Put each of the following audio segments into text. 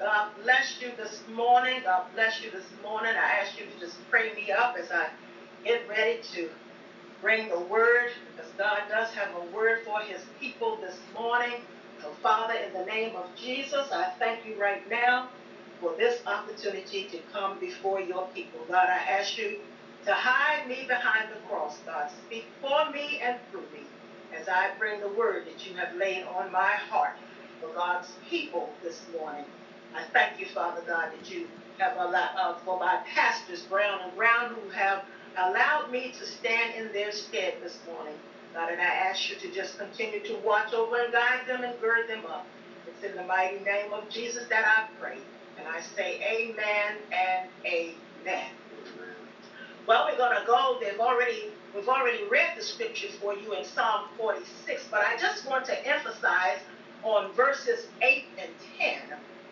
God bless you this morning. God bless you this morning. I ask you to just pray me up as I get ready to bring the word because God does have a word for his people this morning. So, Father, in the name of Jesus, I thank you right now for this opportunity to come before your people. God, I ask you to hide me behind the cross. God, speak for me and through me as I bring the word that you have laid on my heart for God's people this morning. I thank you, Father God, that you have allowed uh, for my pastors, Brown and Brown, who have allowed me to stand in their stead this morning. God, and I ask you to just continue to watch over and guide them and gird them up. It's in the mighty name of Jesus that I pray. And I say amen and amen. Well, we're going to go. They've already we've already read the scripture for you in Psalm 46, but I just want to emphasize on verses 8 and 10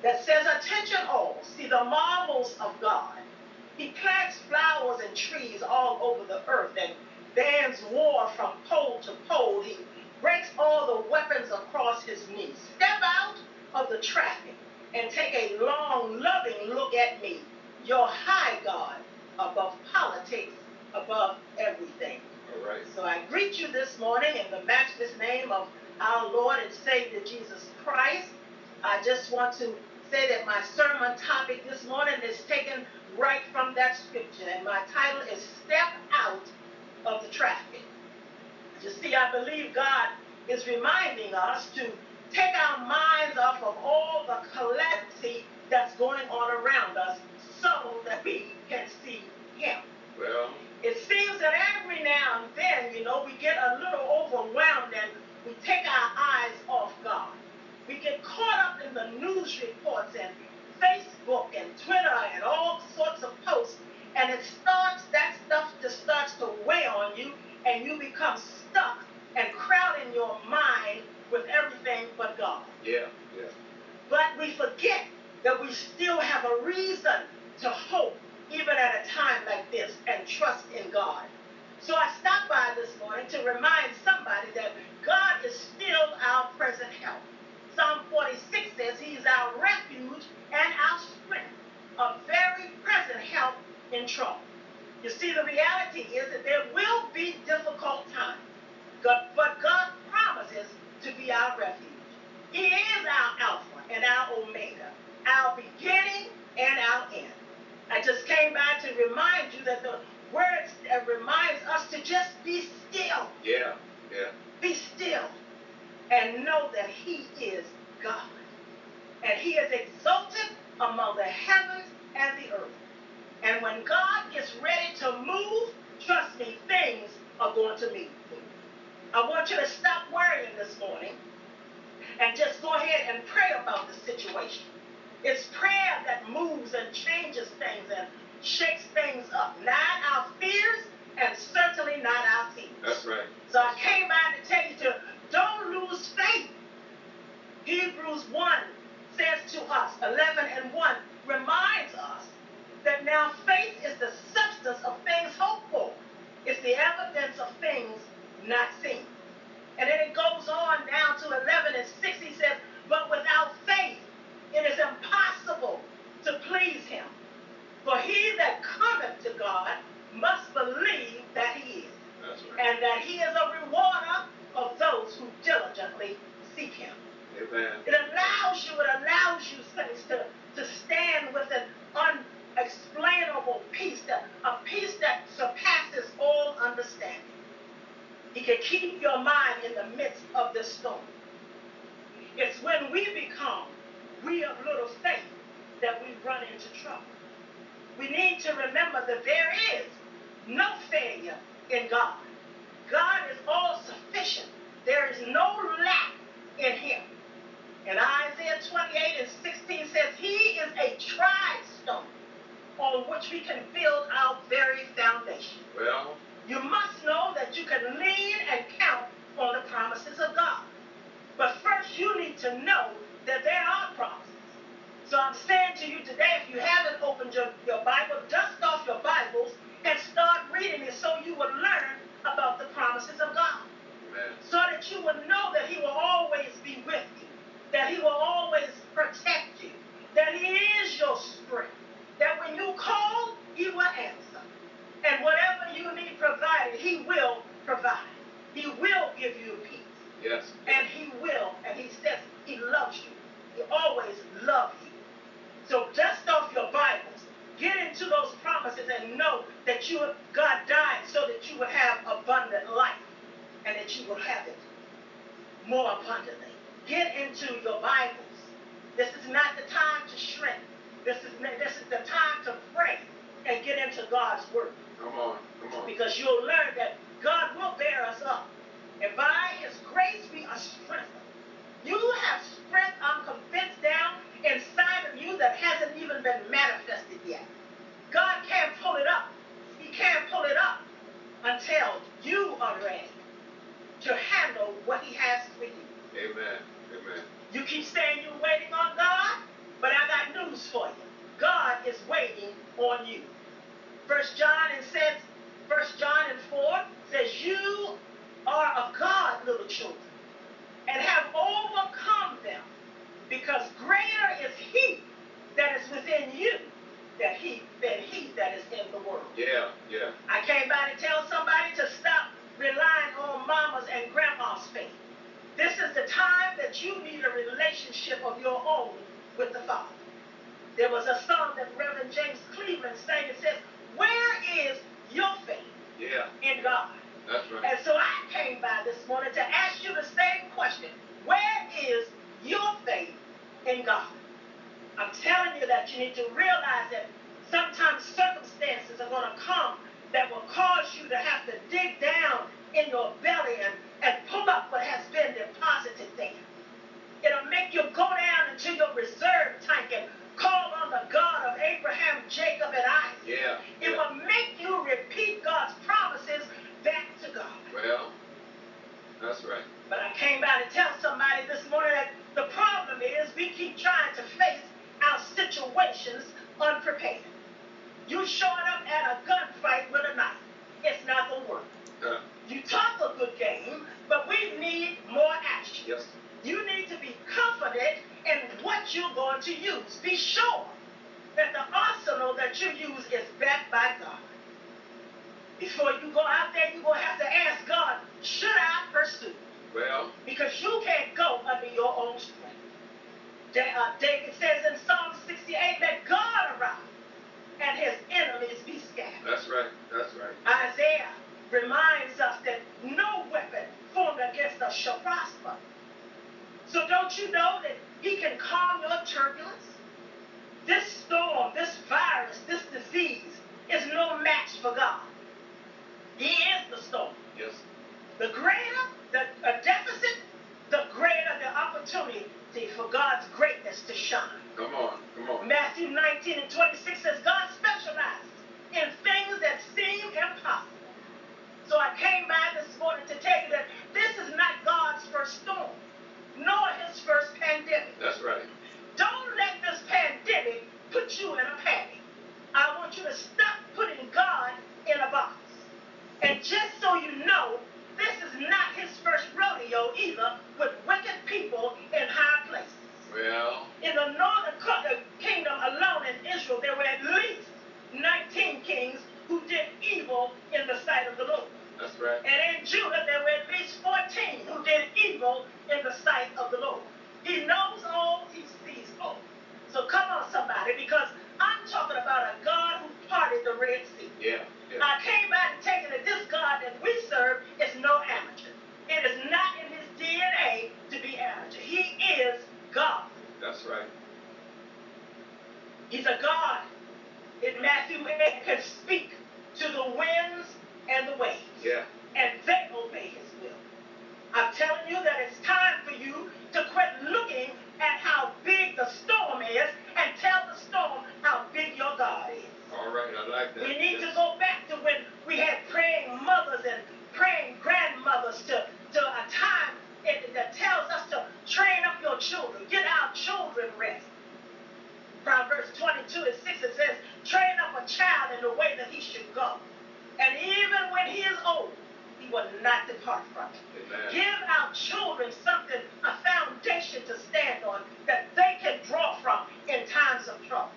that says, Attention all, see the marvels of God. He plants flowers and trees all over the earth and bans war from pole to pole. He breaks all the weapons across his knees. Step out of the traffic and take a long, loving look at me, your high God, above politics, above everything. All right. So I greet you this morning in the matchless name of our Lord and Savior Jesus Christ. I just want to say that my sermon topic this morning is taken right from that scripture, and my title is Step Out of the Traffic. You see, I believe God is reminding us to take our minds off of all the calamity that's going on around us so that we can see Him. Well, It seems that every now and then, you know, we get a little overwhelmed and we take our eyes off God. We get caught up in the news reports and Facebook and Twitter and all sorts of posts, and it starts, that stuff just starts to weigh on you, and you become stuck and crowding your mind with everything but God. yeah, yeah. But we forget that we still have a reason to hope even at a time like this and trust in God. So I stopped by this morning to remind somebody that God is still our present help. Psalm 46 says He's our refuge and our strength, a very present help in trouble. You see, the reality is that there will be difficult times, but God promises to be our refuge. He is our Alpha and our Omega, our beginning and our end. I just came by to remind you that the word reminds us to just be still, Yeah, yeah. be still, and know that He is God. And He is exalted among the heavens and the earth. And when God gets ready to move, trust me, things are going to move. I want you to stop worrying this morning and just go ahead and pray about the situation. It's prayer that moves and changes things and shakes things up, not our fears and certainly not our tears. That's right. So I came by to tell you to don't lose faith. Hebrews 1 says to us, 11 and 1 reminds us that now faith is the substance of things hoped for. It's the evidence of things not seen. And then it goes on down to 11 and 6. He says, But without faith, it is impossible to please him. For he that cometh to God must believe that he is, That's right. and that he is a rewarder of those who diligently seek him. Amen. It allows you, it allows you, saints, to, to stand with an unexplainable peace, that, a peace that surpasses all understanding. He can keep your mind in the midst of this storm. It's when we become we of little faith that we run into trouble. We need to remember that there is no failure in God. God is all sufficient. There is no lack in him. And Isaiah 28 and 16 says, He is a tried stone on which we can build our very foundation. Well, You must know that you can lean and count on the promises of God. But first, you need to know that there are promises. So I'm saying to you today, if you haven't opened your, your Bible, dust off your Bibles and start reading it so you will learn about the promises of God. Amen. So that you will know that He will always be with you, that He will always protect you, that He is your strength, that when you call, He will answer. And whatever you need provided, He will provide. He will give you peace. Yes. And He will, and He says He loves you. He always loves you. So dust off your Bible God died so that you would have abundant life and that you will have it more abundantly. Get into your Bibles. This is not the time to shrink. This is this is the time to pray and get into God's word. Come on, come on. Because you'll learn that God will bear us up. And by his grace we are strengthened. You have strength, I'm convinced, down inside of you that hasn't even been manifested yet. God can't pull it up. He can't pull it up until you are ready to handle what he has for you. Amen. Amen. You keep saying you're waiting on God, but I got news for you. God is waiting on you. First John and says, First John and 4 says, You are of God, little children, and have overcome them, because greater is he that is within you than he than he that is in the world. Yeah, yeah. I came by to tell somebody to stop relying on mama's and grandma's faith. This is the time that you need a relationship of your own with the Father. There was a song that Reverend James Cleveland sang. It says, Where is your faith Yeah. in God? That's right. And so I came by this morning to ask you the same question. Where is your faith in God? I'm telling you that you need to realize that sometimes circumstances are going to come that will cause you to have to dig down in your belly and, and pull up what has been deposited there. It'll make you go down into your reserve tank and call on the God of Abraham, Jacob, and Isaac. Yeah. It yeah. will make you repeat God's promises back to God. Well, that's right. But I came by to tell somebody this morning that the problem is we keep trying to face our situations unprepared. You showing up at a gunfight with a knife. It's not gonna work. Uh, You talk a good game, but we need more action. yes. You need to be confident in what you're going to use. Be sure that the arsenal that you use is backed by God. Before you go out there, you're going to have to ask God, should I pursue? Well, Because you can't go under your own strength. Da- uh, David says in Psalm 68, that God arise and his enemies be scattered. that's right. That's right. Isaiah reminds us that no weapon formed against us shall prosper. So don't you know that he can calm your turbulence? This storm, this virus, this disease is no match for God. He is the storm. Yes. The greater the a deficit, the greater the opportunity for God's greatness to shine. Come on. Come on. Matthew 19 and 26 says God specializes in things that seem impossible. So I came by this morning to tell you that this is not God's first storm, nor his first pandemic. That's right. Don't let this pandemic put you in a panic. I want you to stop putting God in a box. And just so you know, this is not his first rodeo either with wicked people in high places. Well, In the northern uh, kingdom alone in Israel, there were at least 19 kings who did evil in the sight of the Lord. that's right. And in Judah, there were at least 14 who did evil in the sight of the Lord. He knows all, he sees all. So come on, somebody, because I'm talking about a God who parted the Red Sea. Yeah. Yeah. I came back and taken that this God that we serve is no amateur. It is not in his DNA to be amateur. He is God. That's right. He's a God in Matthew 8 can speak to the winds and the waves. Yeah. And they obey his will. I'm telling you that it's time for you to quit looking at how big the storm is and tell the storm how big your God is. All right. I like that. We need yes. to go back to when we had praying mothers and praying grandmothers to, to a time it, that tells us to train up your children, get our children rest. Proverbs 22 and 6 it says, train up a child in the way that he should go. And even when he is old, he will not depart from it. Amen. Give our children something, a foundation to stand on that they can draw from in times of trouble.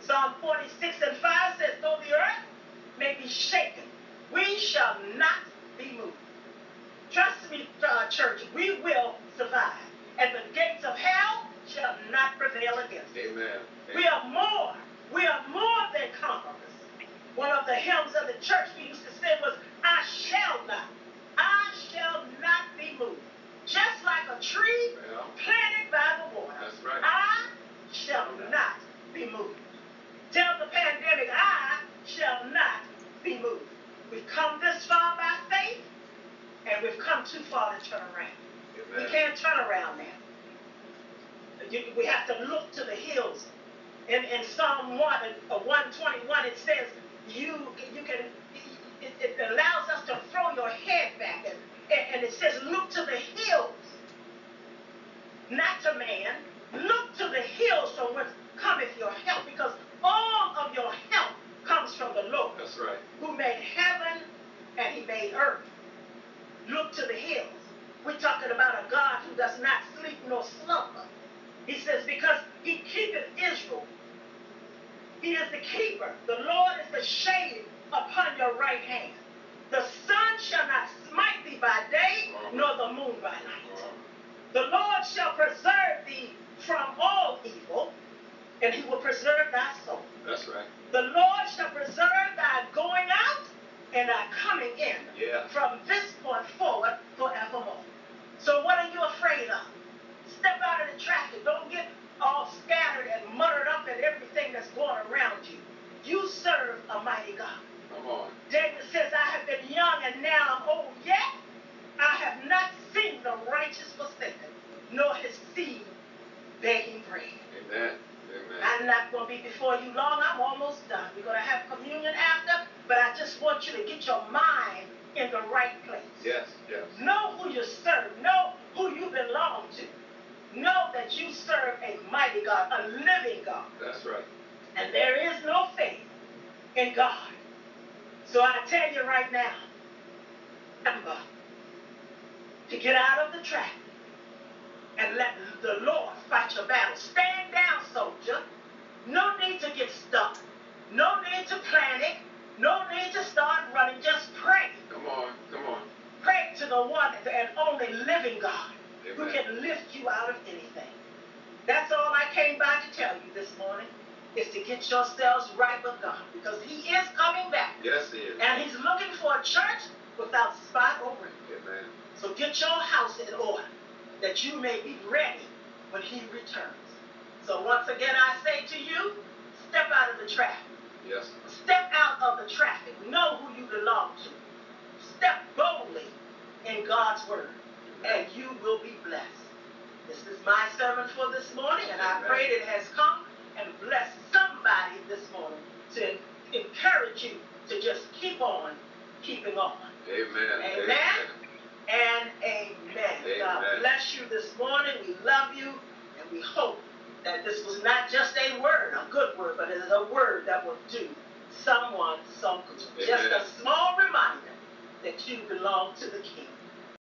Psalm 46 and 5 says, Though the earth may be shaken, we shall not be moved. Trust me, uh, church, we will survive. And the gates of hell shall not prevail against us. Amen. We are more. We are more than conquerors. One of the hymns of the church we used to sing was, I shall not, I shall not be moved. Just like a tree Well, planted by the water. that's right. I shall not be moved. Tell the pandemic, I shall not be moved. We've come this far by faith, and we've come too far to turn around. We can't turn around now. You- we have to look to the hills. In, in Psalm 1, uh, 121, it says, you, you can, it, it allows us to throw your head back. And, and it says, look to the hills, not to man. Look to the hills from whence cometh your help, because all of your help comes from the Lord That's right. who made heaven and he made earth. Look to the hills. We're talking about a God who does not sleep nor slumber. He says, because he keepeth is the keeper. The Lord is the shade upon your right hand. The sun shall not smite thee by day, nor the moon by night. The Lord shall preserve thee from all evil, and he will preserve thy soul. that's right. The Lord shall preserve thy going out and thy coming in Yeah. from this point forward forevermore. So what are you afraid of? Step out of the traffic. Don't get all scattered and muttered up at everything that's going around you. You serve a mighty God. Come on. David says, I have been young and now I'm old, yet I have not seen the righteous forsaken, nor his seed begging bread. Amen. Amen. I'm not going to be before you long. I'm almost done. We're going to have communion after, but I just want you to get your mind in the right place. Yes. Yes. Know who you serve. Know who you belong to. Know that you serve a mighty God, a living God. That's right. And there is no faith in God. So I tell you right now, remember to get out of the trap and let the Lord fight your battle. Stand down, soldier. No need to get stuck. No need to panic. No need to start running. Just pray. Come on. Come on. Pray to the one and only living God who can lift you out of anything. That's all I came by to tell you this morning is to get yourselves right with God because He is coming back Yes, he is. and He's looking for a church without spot or wrinkle. Amen. So get your house in order that you may be ready when He returns. So once again, I say to you, step out of the traffic. Yes. Step out of the traffic. Know who you belong to. Step boldly in God's word, and you will be blessed. This is my sermon for this morning, and I pray it has come and blessed somebody this morning to encourage you to just keep on keeping on. Amen. Amen. And amen. God bless you this morning. We love you, and we hope that this was not just a word, a good word, but it is a word that will do someone some good. Just a small reminder that you belong to the King.